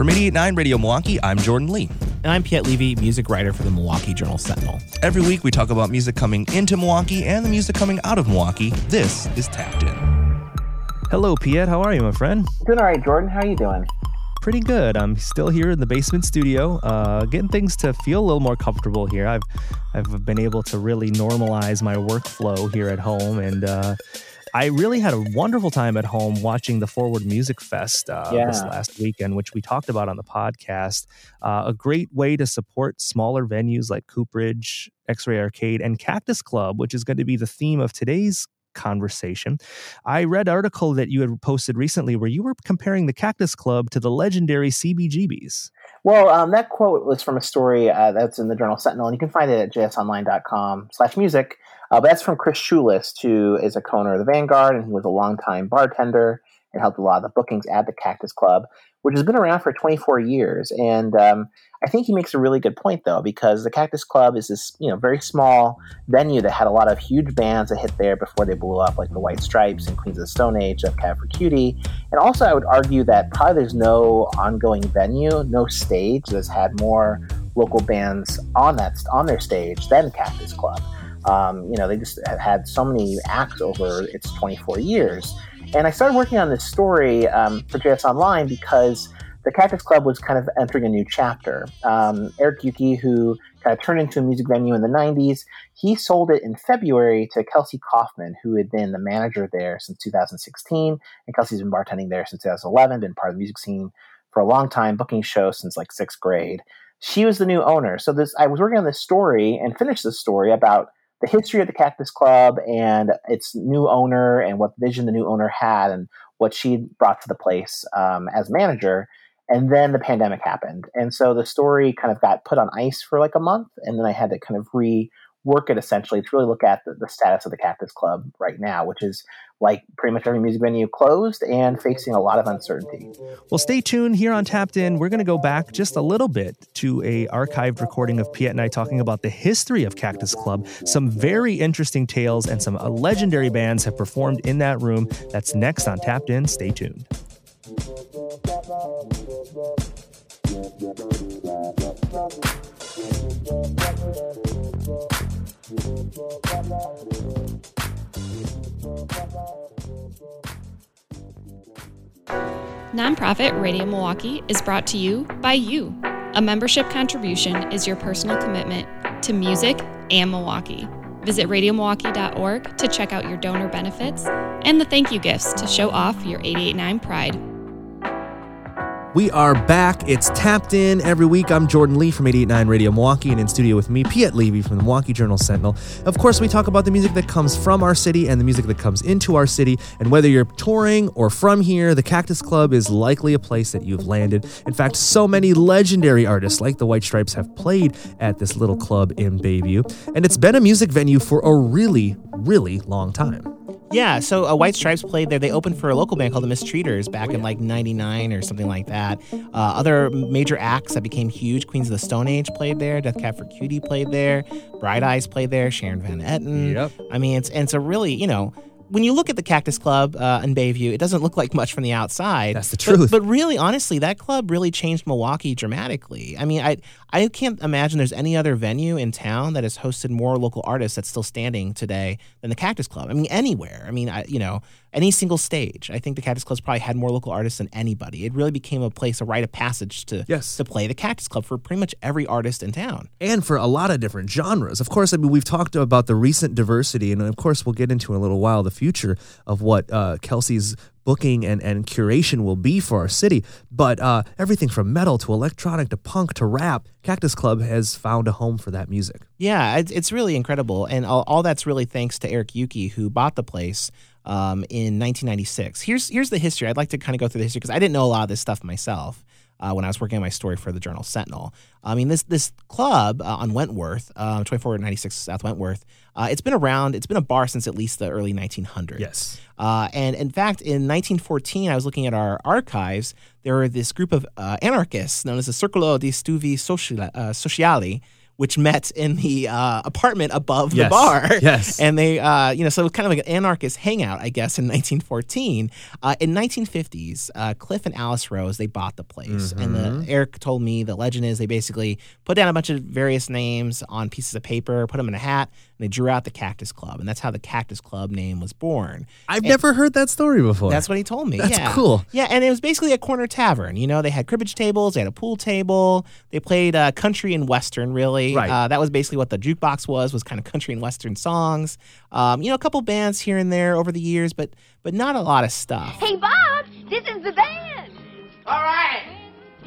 From 88.9 Radio Milwaukee, I'm Jordan Lee. And I'm Piet Levy, music writer for the Milwaukee Journal Sentinel. Every week we talk about music coming into Milwaukee and the music coming out of Milwaukee. This is Tapped In. Hello, Piet. How are you, my friend? Doing all right, Jordan. How are you doing? Pretty good. I'm still here in the basement studio, uh, getting things to feel a little more comfortable here. I've I've been able to really normalize my workflow here at home, and uh, I really had a wonderful time at home watching the Forward Music Fest uh, Yeah. this last weekend, which we talked about on the podcast. Uh, a great way to support smaller venues like Cooperage, X Ray Arcade, and Cactus Club, which is going to be the theme of today's conversation. I read an article that you had posted recently where you were comparing the Cactus Club to the legendary CBGBs. Well, um, that quote was from a story uh, that's in the Journal Sentinel, and you can find it at jsonline.com slash music. Uh, but that's from Chris Schulist, who is a co-owner of the Vanguard, and he was a longtime bartender and helped a lot of the bookings at the Cactus Club, which has been around for 24 years. And um, I think he makes a really good point, though, because the Cactus Club is this you know very small venue that had a lot of huge bands that hit there before they blew up, like the White Stripes and Queens of the Stone Age, Death Cab for Cutie. And also, I would argue that probably there's no ongoing venue, no stage that's had more local bands on that on their stage than Cactus Club. Um, you know, they just have had so many acts over its 24 years. And I started working on this story um, for JS Online because the Cactus Club was kind of entering a new chapter. Um, Eric Uecke, who kind of turned into a music venue in the 90s, he sold it in February to Kelsey Kaufman, who had been the manager there since 2016. And Kelsey's been bartending there since 2011, been part of the music scene for a long time, booking shows since like sixth grade. She was the new owner. So this, I was working on this story and finished this story about the history of the Cactus Club and its new owner and what vision the new owner had and what she brought to the place um, as manager. And then the pandemic happened. And so the story kind of got put on ice for like a month. And then I had to kind of rework it essentially to really look at the, the status of the Cactus Club right now, which is like pretty much every music venue closed and facing a lot of uncertainty. Well, stay tuned here on Tapped In. We're going to go back just a little bit to a archived recording of Piet and I talking about the history of Cactus Club. Some very interesting tales and some uh, legendary bands have performed in that room. That's next on Tapped In. Stay tuned. Nonprofit Radio Milwaukee is brought to you by you. A membership contribution is your personal commitment to music and Milwaukee. Visit radiomilwaukee.org to check out your donor benefits and the thank you gifts to show off your 889 pride. We are back. It's Tapped In every week. I'm Jordan Lee from 88.9 Radio Milwaukee, and in studio with me, Piet Levy from the Milwaukee Journal Sentinel. Of course, we talk about the music that comes from our city and the music that comes into our city. And whether you're touring or from here, the Cactus Club is likely a place that you've landed. In fact, so many legendary artists like the White Stripes have played at this little club in Bayview, and it's been a music venue for a really, really long time. Yeah, so uh, White Stripes played there. They opened for a local band called the Mistreaters back in like 99 or something like that. Uh, other major acts that became huge Queens of the Stone Age played there. Death Cab for Cutie played there. Bright Eyes played there. Sharon Van Etten. Yep. I mean, it's, and it's a really, you know, when you look at the Cactus Club uh, in Bayview, it doesn't look like much from the outside. That's the But- truth. But, really, honestly, that club really changed Milwaukee dramatically. I mean, I I can't imagine there's any other venue in town that has hosted more local artists that's still standing today than the Cactus Club. I mean, anywhere. I mean, I, you know, any single stage. I think the Cactus Club's probably had more local artists than anybody. It really became a place, a rite of passage to Yes. to play the Cactus Club for pretty much every artist in town. and for a lot of different genres. Of course, I mean we've talked about the recent diversity, and of course we'll get into in a little while the future of what uh, Kelsey's booking and, and curation will be for our city. But uh, everything from metal to electronic to punk to rap, Cactus Club has found a home for that music. Yeah, it's, really incredible, and all, all that's really thanks to Eric Uecke, who bought the place um, in 1996. Here's here's the history. I'd like to kind of go through the history because I didn't know a lot of this stuff myself uh, when I was working on my story for the Journal Sentinel. I mean, this this club uh, on Wentworth, uh, 2496 South Wentworth, uh, it's been around. It's been a bar since at least the early 1900s. Yes. Uh, and in fact, in 1914, I was looking at our archives. There were this group of uh, anarchists known as the Circolo di Studi Sociali, uh, Sociali which met in the uh, apartment above Yes. the bar. Yes. And they, uh, you know, so it was kind of like an anarchist hangout, I guess, in 1914. Uh, in 1950s, uh, Cliff and Alice Rose, they bought the place. And Mm-hmm. the, Eric told me the legend is they basically put down a bunch of various names on pieces of paper, put them in a hat, and they drew out the Cactus Club. And that's how the Cactus Club name was born. I've never heard that story before. That's what he told me. That's yeah. cool. Yeah, and it was basically a corner tavern. You know, they had cribbage tables, they had a pool table, they played uh, country and western. Really, Right. Uh, that was basically what the jukebox was. Was kind of country and western songs. Um, you know, a couple bands here and there over the years, but but not a lot of stuff. Hey, Bob, this is the band. All right.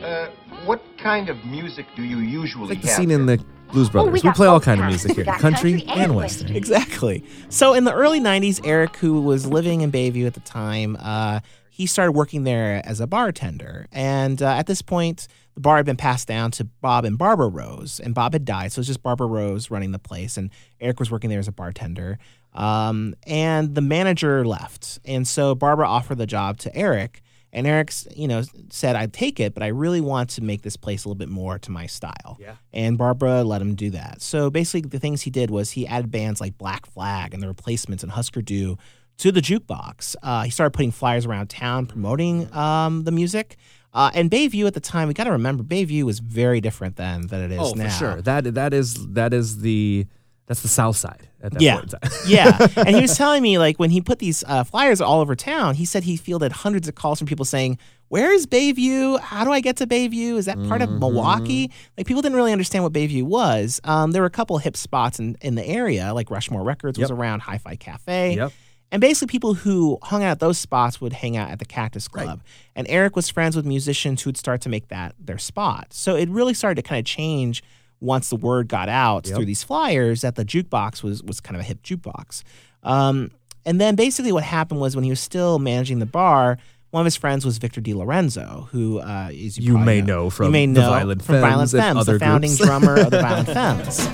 Uh, what kind of music do you usually like the have scene here? in the Blues Brothers. we we, play all both kind of music here, country, country and and western. Exactly. So in the early 90s, Eric, who was living in Bayview at the time, uh, he started working there as a bartender. And uh, at this point, the bar had been passed down to Bob and Barbara Rose, and Bob had died. So it was just Barbara Rose running the place, and Eric was working there as a bartender. Um, and the manager left. And so Barbara offered the job to Eric. And Eric, you know, said, I'd take it, but I really want to make this place a little bit more to my style. Yeah. And Barbara let him do that. So basically, the things he did was he added bands like Black Flag and the Replacements and Husker Du to the jukebox. Uh, he started putting flyers around town promoting um, the music. Uh, and Bayview at the time, we got to remember, Bayview was very different than than it is Oh, now. for sure. That that is that is the that's the South Side at that Yeah. point in time. yeah. And he was telling me, like, when he put these uh, flyers all over town, he said he fielded hundreds of calls from people saying, Where is Bayview? How do I get to Bayview? Is that part Mm-hmm. of Milwaukee? Like, people didn't really understand what Bayview was. Um, there were a couple hip spots in, in the area, like Rushmore Records was around, Hi Fi Cafe. Yep. And basically, people who hung out at those spots would hang out at the Cactus Club. And Eric was friends with musicians who would start to make that their spot. So it really started to kind of change once the word got out Yep. through these flyers that the jukebox was was kind of a hip jukebox. Um, and then basically, what happened was when he was still managing the bar. One of his friends was Victor DeLorenzo, who uh, is You probably may know from you may the know Violent from Violent Femmes and Femmes, other the founding groups. drummer of the Violent Femmes.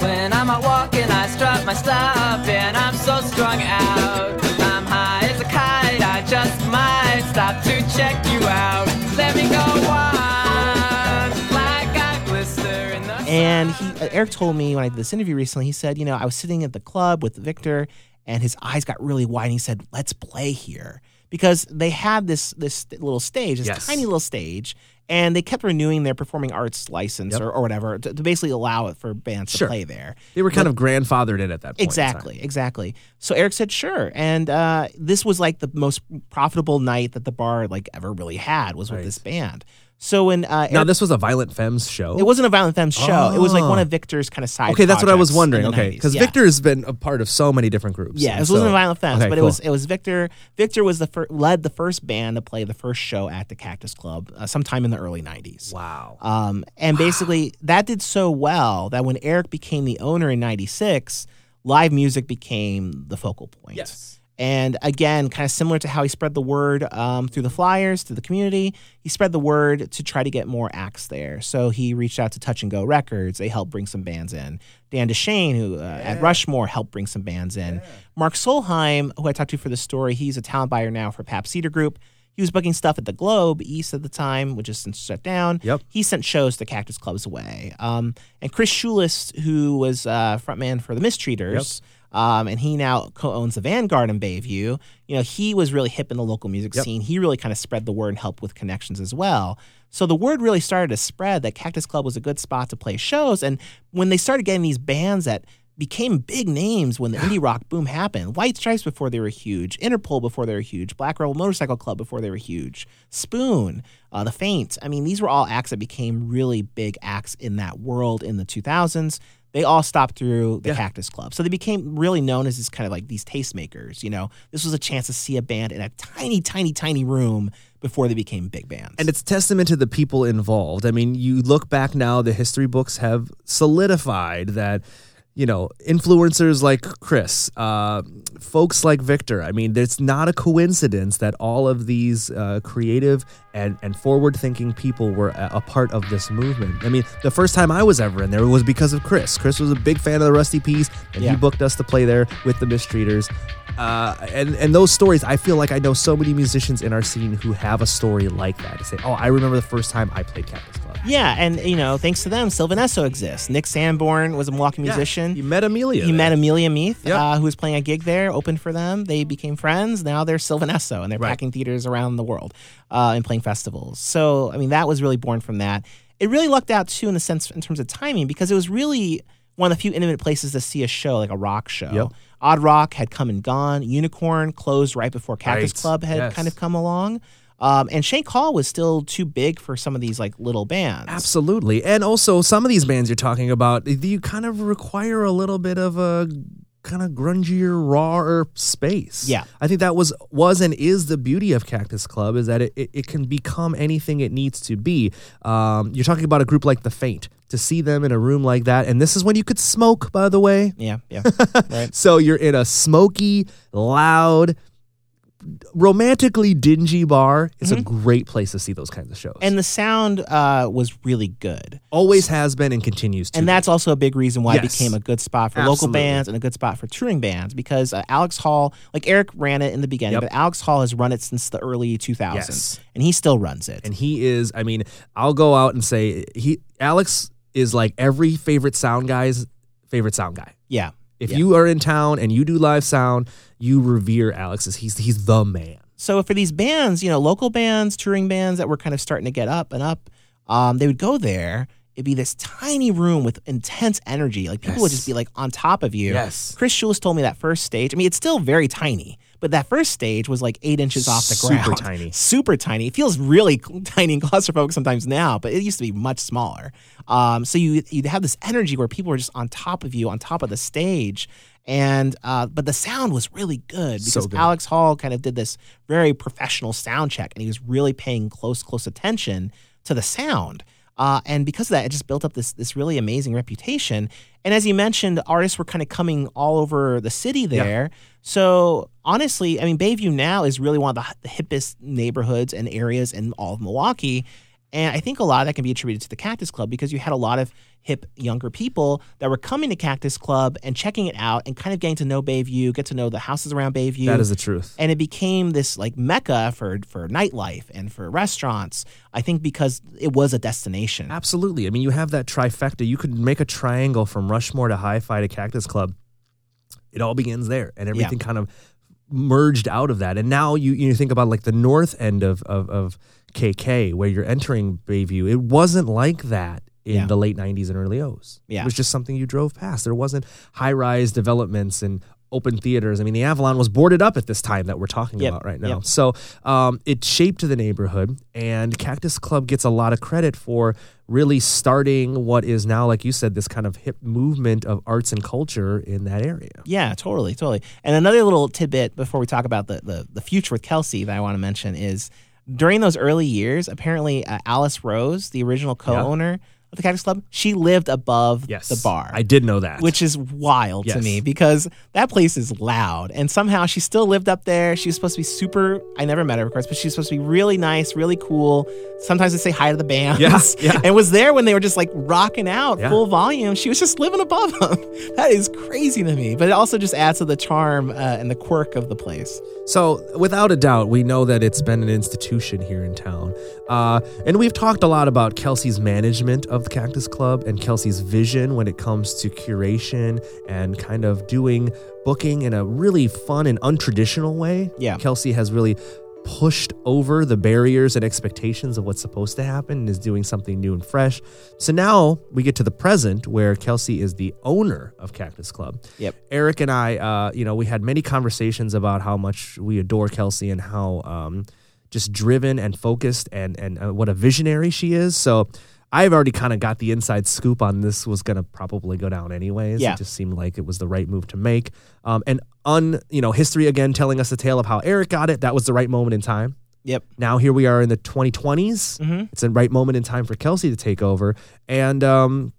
When I'm out walking, I strut my stuff, and I'm so strung out. I'm high as a kite, I just might stop to check you out. Let me go on, like I glister in the And he, uh, Eric told me when I did this interview recently, he said, you know, I was sitting at the club with Victor, and his eyes got really wide. And he said, "Let's play here," because they had this this little stage, this Yes. tiny little stage, and they kept renewing their performing arts license Yep. or, or whatever to, to basically allow it for bands Sure. to play there. They were kind of grandfathered in at that point. Exactly, exactly. So Eric said, "Sure," and uh, this was like the most profitable night that the bar like ever really had was with Right. this band. So when uh, Now Eric- this was a Violent Femmes show. it wasn't a Violent Femmes show. It was like one of Victor's kind of side. Okay, that's what I was wondering. Okay, because Yeah. Victor's been a part of so many different groups. Yeah, this it wasn't a Violent Femmes, Okay, but it was it was Victor. Victor was the fir- led the first band to play the first show at the Cactus Club uh, sometime in the early '90s. Wow. Um, and basically, that did so well that when Eric became the owner in '96, live music became the focal point. Yes. And again, kind of similar to how he spread the word um, through the flyers to the community, he spread the word to try to get more acts there. So he reached out to Touch and Go Records. They helped bring some bands in. Dan DeShane, who uh, at Rushmore, helped bring some bands in. Mark Solheim, who I talked to for the story, he's a talent buyer now for Pabst Theater Group. He was booking stuff at the Globe East at the time, which is since shut down. Yep. He sent shows to Cactus Clubs away. Um, and Chris Schulist, who was uh, frontman for the Mistreaters, um, and he now co-owns the Vanguard in Bayview. You know, he was really hip in the local music Yep. scene. He really kind of spread the word and helped with connections as well. So the word really started to spread that Cactus Club was a good spot to play shows. And when they started getting these bands that became big names when the indie rock boom happened. White Stripes before they were huge, Interpol before they were huge, Black Rebel Motorcycle Club before they were huge, Spoon, uh, The Faint. I mean, these were all acts that became really big acts in that world in the 2000s. They all stopped through the Yeah. Cactus Club. So they became really known as these kind of like these tastemakers. You know, this was a chance to see a band in a tiny, tiny, tiny room before they became big bands. And it's testament to the people involved. I mean, you look back now, the history books have solidified that you know, influencers like Chris, uh, folks like Victor. I mean, it's not a coincidence that all of these uh, creative and, and forward thinking people were a, a part of this movement. I mean, the first time I was ever in there was because of Chris. Chris was a big fan of the Rusty Peas, and Yeah. he booked us to play there with the Mistreaters. Uh, and and those stories, I feel like I know so many musicians in our scene who have a story like that. To say, oh, I remember the first time I played Cactus Club. Yeah, and you know, thanks to them, Sylvan Esso exists. Nick Sanborn was a Milwaukee musician. You met Amelia. He there. met Amelia Meath, Yep. uh, who was playing a gig there, opened for them. They became friends. Now they're Sylvan Esso, and they're Right. packing theaters around the world uh, and playing festivals. So, I mean, that was really born from that. It really lucked out, too, in the sense, in terms of timing, because it was really one of the few intimate places to see a show, like a rock show. Yep. Odd Rock had come and gone. Unicorn closed right before Cactus Right. Club had Yes. kind of come along. Um, and Shank Hall was still too big for some of these like little bands. Absolutely. And also, some of these bands you're talking about, you kind of require a little bit of a kind of grungier, rawer space. Yeah. I think that was was and is the beauty of Cactus Club is that it, it, it can become anything it needs to be. Um, you're talking about a group like The Faint. To see them in a room like that, and this is when you could smoke, by the way. Yeah, yeah, right. So you're in a smoky, loud, romantically dingy bar. It's a great place to see those kinds of shows. Mm-hmm. And the sound uh, was really good. always has been and continues to. And be. that's also a big reason why it became a good spot for local bands and a good spot for touring bands because uh, Alex Hall, like Eric ran it in the beginning, Yep. but Alex Hall has run it since the early 2000s Yes. and he still runs it. and he is i mean i'll go out and say he alex is like every favorite sound guy's favorite sound guy yeah. If Yeah. you are in town and you do live sound you revere alex as he's he's the man So for these bands, you know, local bands, touring bands that were kind of starting to get up and up, um, they would go there. It'd be this tiny room with intense energy. Like people would just be like on top of you. Yes. Chris Schulist told me that first stage. I mean, it's still very tiny, but that first stage was like eight inches off the ground. Super tiny. Super tiny. It feels really tiny and claustrophobic sometimes now, but it used to be much smaller. Um, so you you'd have this energy where people were just on top of you, on top of the stage. And uh, but the sound was really good So because good. Alex Hall kind of did this very professional sound check, and he was really paying close, close attention to the sound. Uh, and because of that, it just built up this this really amazing reputation. And as you mentioned, artists were kind of coming all over the city there. So honestly, I mean, Bayview now is really one of the, the hippest neighborhoods and areas in all of Milwaukee. And I think a lot of that can be attributed to the Cactus Club because you had a lot of hip younger people that were coming to Cactus Club and checking it out and kind of getting to know Bayview, get to know the houses around Bayview. That is the truth. And it became this like mecca for for nightlife and for restaurants. I think because it was a destination. absolutely. I mean you have that trifecta. You could make a triangle from rushmore to hi-fi to cactus club. It all begins there and everything kind of merged out of that. And now you you think about like the north end of of, of kk where you're entering bayview it wasn't like that in Yeah. the late 90s and early O's. Yeah. It was just something you drove past. There wasn't high rise developments and open theaters. I mean, the Avalon was boarded up at this time that we're talking Yep, about right now. yep. So um, it shaped the neighborhood, and Cactus Club gets a lot of credit for really starting what is now, like you said, this kind of hip movement of arts and culture in that area. Yeah, totally, totally. And another little tidbit before we talk about the the, the future with Kelsey that I want to mention is during those early years, apparently uh, Alice Rose, the original co-owner of the Cactus Club, she lived above Yes. the bar. I did know that. which is wild to me because that place is loud and somehow she still lived up there she was supposed to be super i never met her of course but she was supposed to be really nice really cool sometimes they say hi to the bands Yeah, yeah. and was there when they were just like rocking out Yeah. full volume she was just living above them that is crazy to me but it also just adds to the charm uh, and the quirk of the place So, without a doubt, we know that it's been an institution here in town. Uh, and we've talked a lot about Kelsey's management of the Cactus Club and Kelsey's vision when it comes to curation and kind of doing booking in a really fun and untraditional way. Yeah. Kelsey has really pushed over the barriers and expectations of what's supposed to happen and is doing something new and fresh. So now we get to the present where Kelsey is the owner of Cactus Club. Yep. Eric and I, uh, you know, we had many conversations about how much we adore Kelsey and how um, just driven and focused and and uh, what a visionary she is. So I've already kind of got the inside scoop on this was going to probably go down anyways. Yeah. It just seemed like it was the right move to make. Um, and un, you know, history again telling us the tale of how Eric got it. That was the right moment in time. yep Now here we are in the 2020s. Mhm. It's the right moment in time for Kelsey to take over, and um,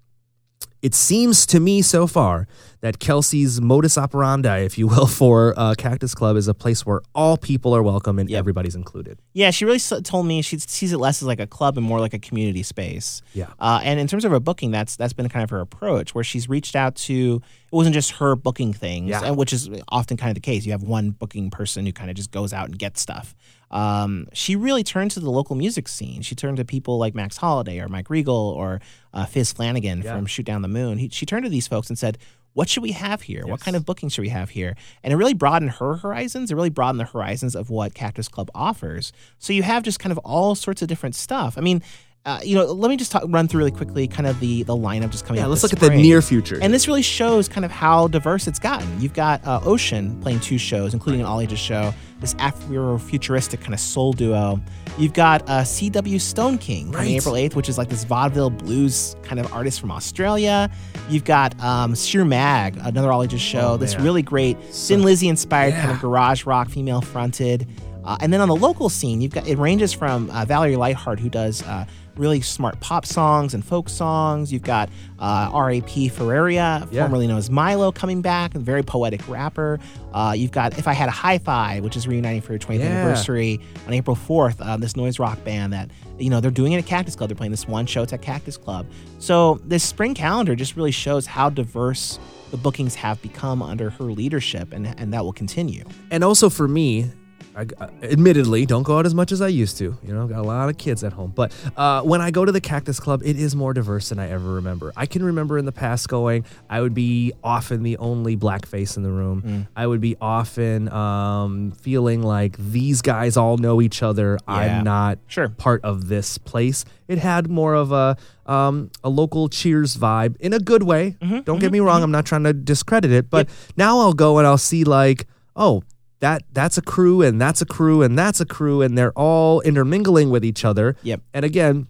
it seems to me so far that Kelsey's modus operandi, if you will, for uh, Cactus Club is a place where all people are welcome and everybody's included. Yeah, she really told me she sees it less as like a club and more like a community space. Yeah. Uh, and in terms of her booking, that's that's been kind of her approach, where she's reached out to. It wasn't just her booking things, Yeah. and which is often kind of the case. You have one booking person who kind of just goes out and gets stuff. Um, she really turned to the local music scene. She turned to people like Max Holiday or Mike Regal or uh, Fizz Flanagan Yeah. from Shoot Down the Moon. He, she turned to these folks and said, "What should we have here? What kind of booking should we have here?" And it really broadened her horizons. It really broadened the horizons of what Cactus Club offers. So you have just kind of all sorts of different stuff. I mean. Uh, you know, let me just talk, run through really quickly, kind of the the lineup just coming Yeah, up. let's look at the near future. And this really shows kind of how diverse it's gotten. You've got uh, OSHUN playing two shows, including an all ages show, this Afro-futuristic kind of soul duo. You've got uh, C.W. Stoneking coming April 8th, which is like this vaudeville blues kind of artist from Australia. You've got um, Sheer Mag, another all ages show, Oh, this really great Thin Lizzy inspired kind of garage rock, female fronted. Uh, and then on the local scene, you've got it ranges from uh, Valerie Lightheart, who does uh, really smart pop songs and folk songs. You've got uh, R.A.P. Ferreira, Yeah. formerly known as Milo, coming back, a very poetic rapper. Uh, you've got If I Had a Hi Fi, which is reuniting for your 20th Yeah. anniversary on April 4th. Uh, this noise rock band that, you know, they're doing it at Cactus Club. They're playing this one show. It's at Cactus Club. So this spring calendar just really shows how diverse the bookings have become under her leadership, and, and that will continue. and also for me, I, uh, admittedly, don't go out as much as I used to. You know, I've got a lot of kids at home. But uh, when I go to the Cactus Club, it is more diverse than I ever remember. I can remember in the past going, I would be often the only black face in the room. Mm. I would be often um, feeling like these guys all know each other. Yeah. I'm not Sure. part of this place. It had more of a um, a local Cheers vibe in a good way. Mm-hmm, Don't get me wrong. I'm not trying to discredit it, but now I'll go and I'll see like, oh, that that's a crew and that's a crew and that's a crew and they're all intermingling with each other. Yep. And again,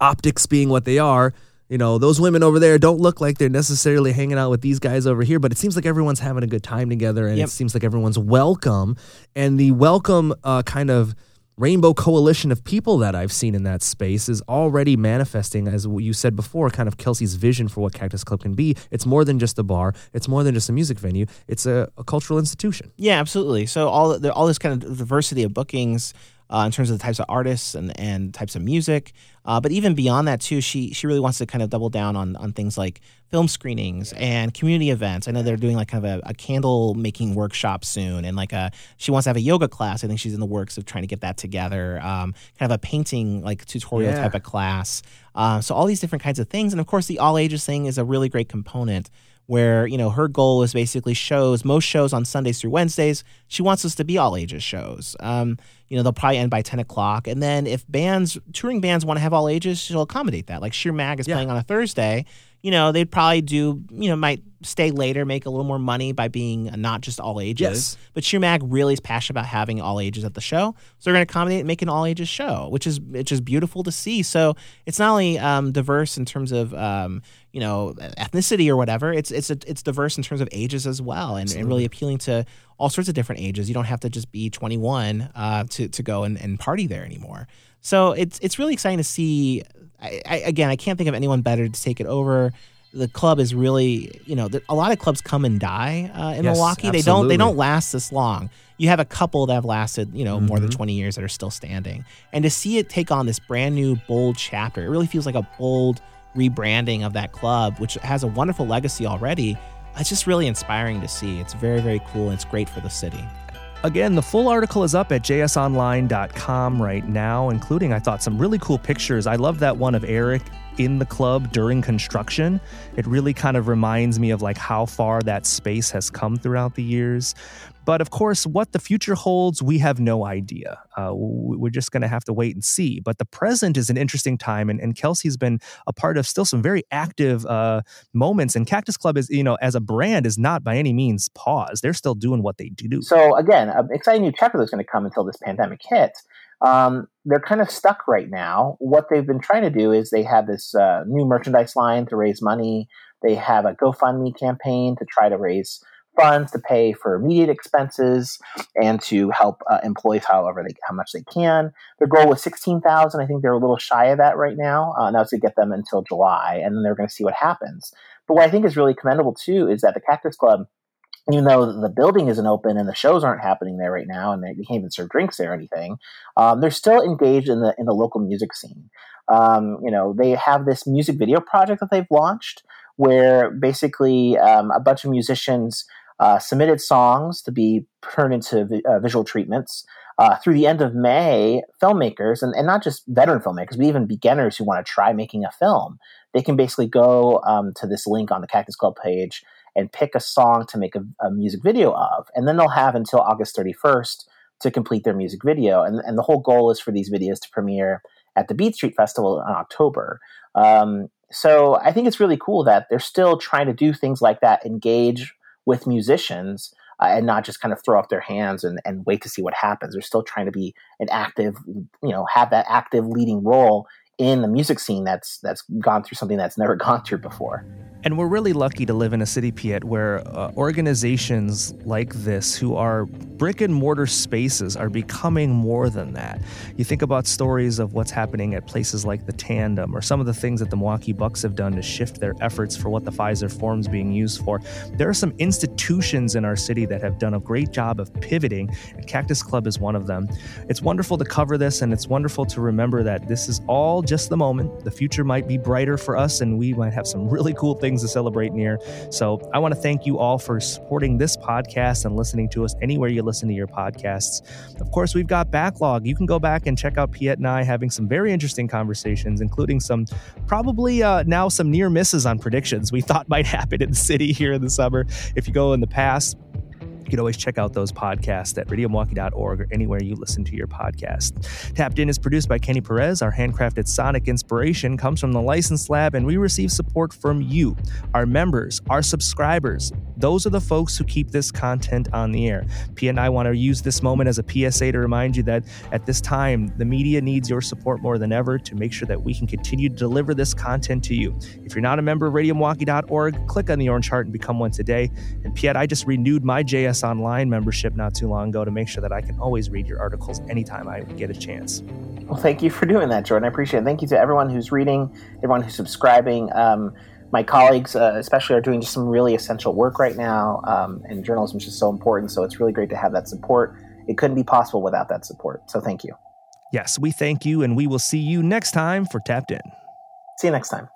optics being what they are. You know, those women over there don't look like they're necessarily hanging out with these guys over here, but it seems like everyone's having a good time together and Yep. it seems like everyone's welcome. And the welcome uh, kind of rainbow coalition of people that I've seen in that space is already manifesting, as you said before, kind of Kelsey's vision for what Cactus Club can be. It's more than just a bar, it's more than just a music venue, it's a, a cultural institution. Yeah, absolutely. So all all this kind of diversity of bookings uh, in terms of the types of artists and, and types of music, uh, but even beyond that too, she she really wants to kind of double down on on things like film screenings and community events. I know they're doing like kind of a, a candle making workshop soon, and like a she wants to have a yoga class. I think she's in the works of trying to get that together. Um, kind of a painting like tutorial Yeah. type of class. Uh, so all these different kinds of things, and of course the all ages thing is a really great component where you know her goal is basically shows most shows on sundays through wednesdays she wants us to be all ages shows um, you know they'll probably end by 10 o'clock. And then if bands touring bands want to have all ages she'll accommodate that. Like sheer mag is Yeah. playing on a thursday. You know they'd probably do you know might stay later make a little more money by being not just all ages. Yes. but sheer mag really is passionate about having all ages at the show. So they're going to accommodate and make an all ages show which is which is beautiful to see. So it's not only um, diverse in terms of um, you know ethnicity or whatever it's it's it's diverse in terms of ages as well and, and really appealing to all sorts of different ages. You don't have to just be 21 uh, to, to go and, and party there anymore. So it's it's really exciting to see I, I, again i can't think of anyone better to take it over. The club is really you know a lot of clubs come and die uh, in Yes, milwaukee. They don't they don't last this long. You have a couple that have lasted you know more Mm-hmm. than 20 years that are still standing. And to see it take on this brand new bold chapter it really feels like a bold rebranding of that club which has a wonderful legacy already it's just really inspiring to see it's very very cool and it's great for the city Again, the full article is up at jsonline.com right now, including, I thought, some really cool pictures. I love that one of Eric in the club during construction. It really kind of reminds me of like how far that space has come throughout the years. But of course, what the future holds, we have no idea. Uh, we're just going to have to wait and see. But the present is an interesting time, and, and Kelsey's been a part of still some very active uh, moments. And Cactus Club is, you know, as a brand, is not by any means paused. They're still doing what they do. So again, an exciting new chapter that's going to come until this pandemic hits. Um, they're kind of stuck right now. What they've been trying to do is they have this uh, new merchandise line to raise money. They have a GoFundMe campaign to try to raise funds to pay for immediate expenses and to help uh, employees however they how much they can. Their goal was sixteen thousand. I think they're a little shy of that right now. Uh, and that's to get them until July, and then they're going to see what happens. But what I think is really commendable too is that the Cactus Club even though the building isn't open and the shows aren't happening there right now, and they, can't even serve drinks there or anything, um, they're still engaged in the in the local music scene. Um, you know, they have this music video project that they've launched, where basically um, a bunch of musicians uh, submitted songs to be turned into vi- uh, visual treatments. Uh, through the end of May, filmmakers, and, and not just veteran filmmakers, but even beginners who want to try making a film, they can basically go um, to this link on the Cactus Club page and pick a song to make a, a, music video of. And then they'll have until August 31st to complete their music video. And, and the whole goal is for these videos to premiere at the Beat Street Festival in October. Um, so I think it's really cool that they're still trying to do things like that, engage with musicians. Uh, and not just kind of throw up their hands and, and wait to see what happens. They're still trying to be an active, you know, have that active leading role in the music scene that's that's gone through something that's never gone through before. And we're really lucky to live in a city, Piet, where uh, organizations like this, who are brick and mortar spaces, are becoming more than that. You think about stories of what's happening at places like the Tandem, or some of the things that the Milwaukee Bucks have done to shift their efforts for what the Fiserv Forum's being used for. There are some institutions in our city that have done a great job of pivoting, and Cactus Club is one of them. It's wonderful to cover this, and it's wonderful to remember that this is all just the moment. The future might be brighter for us, and we might have some really cool things to celebrate near. So I want to thank you all for supporting this podcast and listening to us anywhere you listen to your podcasts. Of course, we've got backlog. You can go back and check out Piet and I having some very interesting conversations, including some probably uh, now some near misses on predictions we thought might happen in the city here in the summer. If you go in the past, you can always check out those podcasts at radiomilwaukee.org or anywhere you listen to your podcast. Tapped In is produced by Kenny Perez. Our handcrafted sonic inspiration comes from the License Lab, and we receive support from you, our members, our subscribers. Those are the folks who keep this content on the air. P and I want to use this moment as a PSA to remind you that at this time, the media needs your support more than ever to make sure that we can continue to deliver this content to you. If you're not a member of radiomilwaukee.org, click on the orange heart and become one today. And Piet, I just renewed my JS Online membership not too long ago to make sure that I can always read your articles anytime I get a chance. Well, thank you for doing that, Jordan. I appreciate it. Thank you to everyone who's reading, everyone who's subscribing. Um, my colleagues, uh, especially, are doing just some really essential work right now, um, and journalism is just so important. So it's really great to have that support. It couldn't be possible without that support. So thank you. Yes, we thank you, and we will see you next time for Tapped In. See you next time.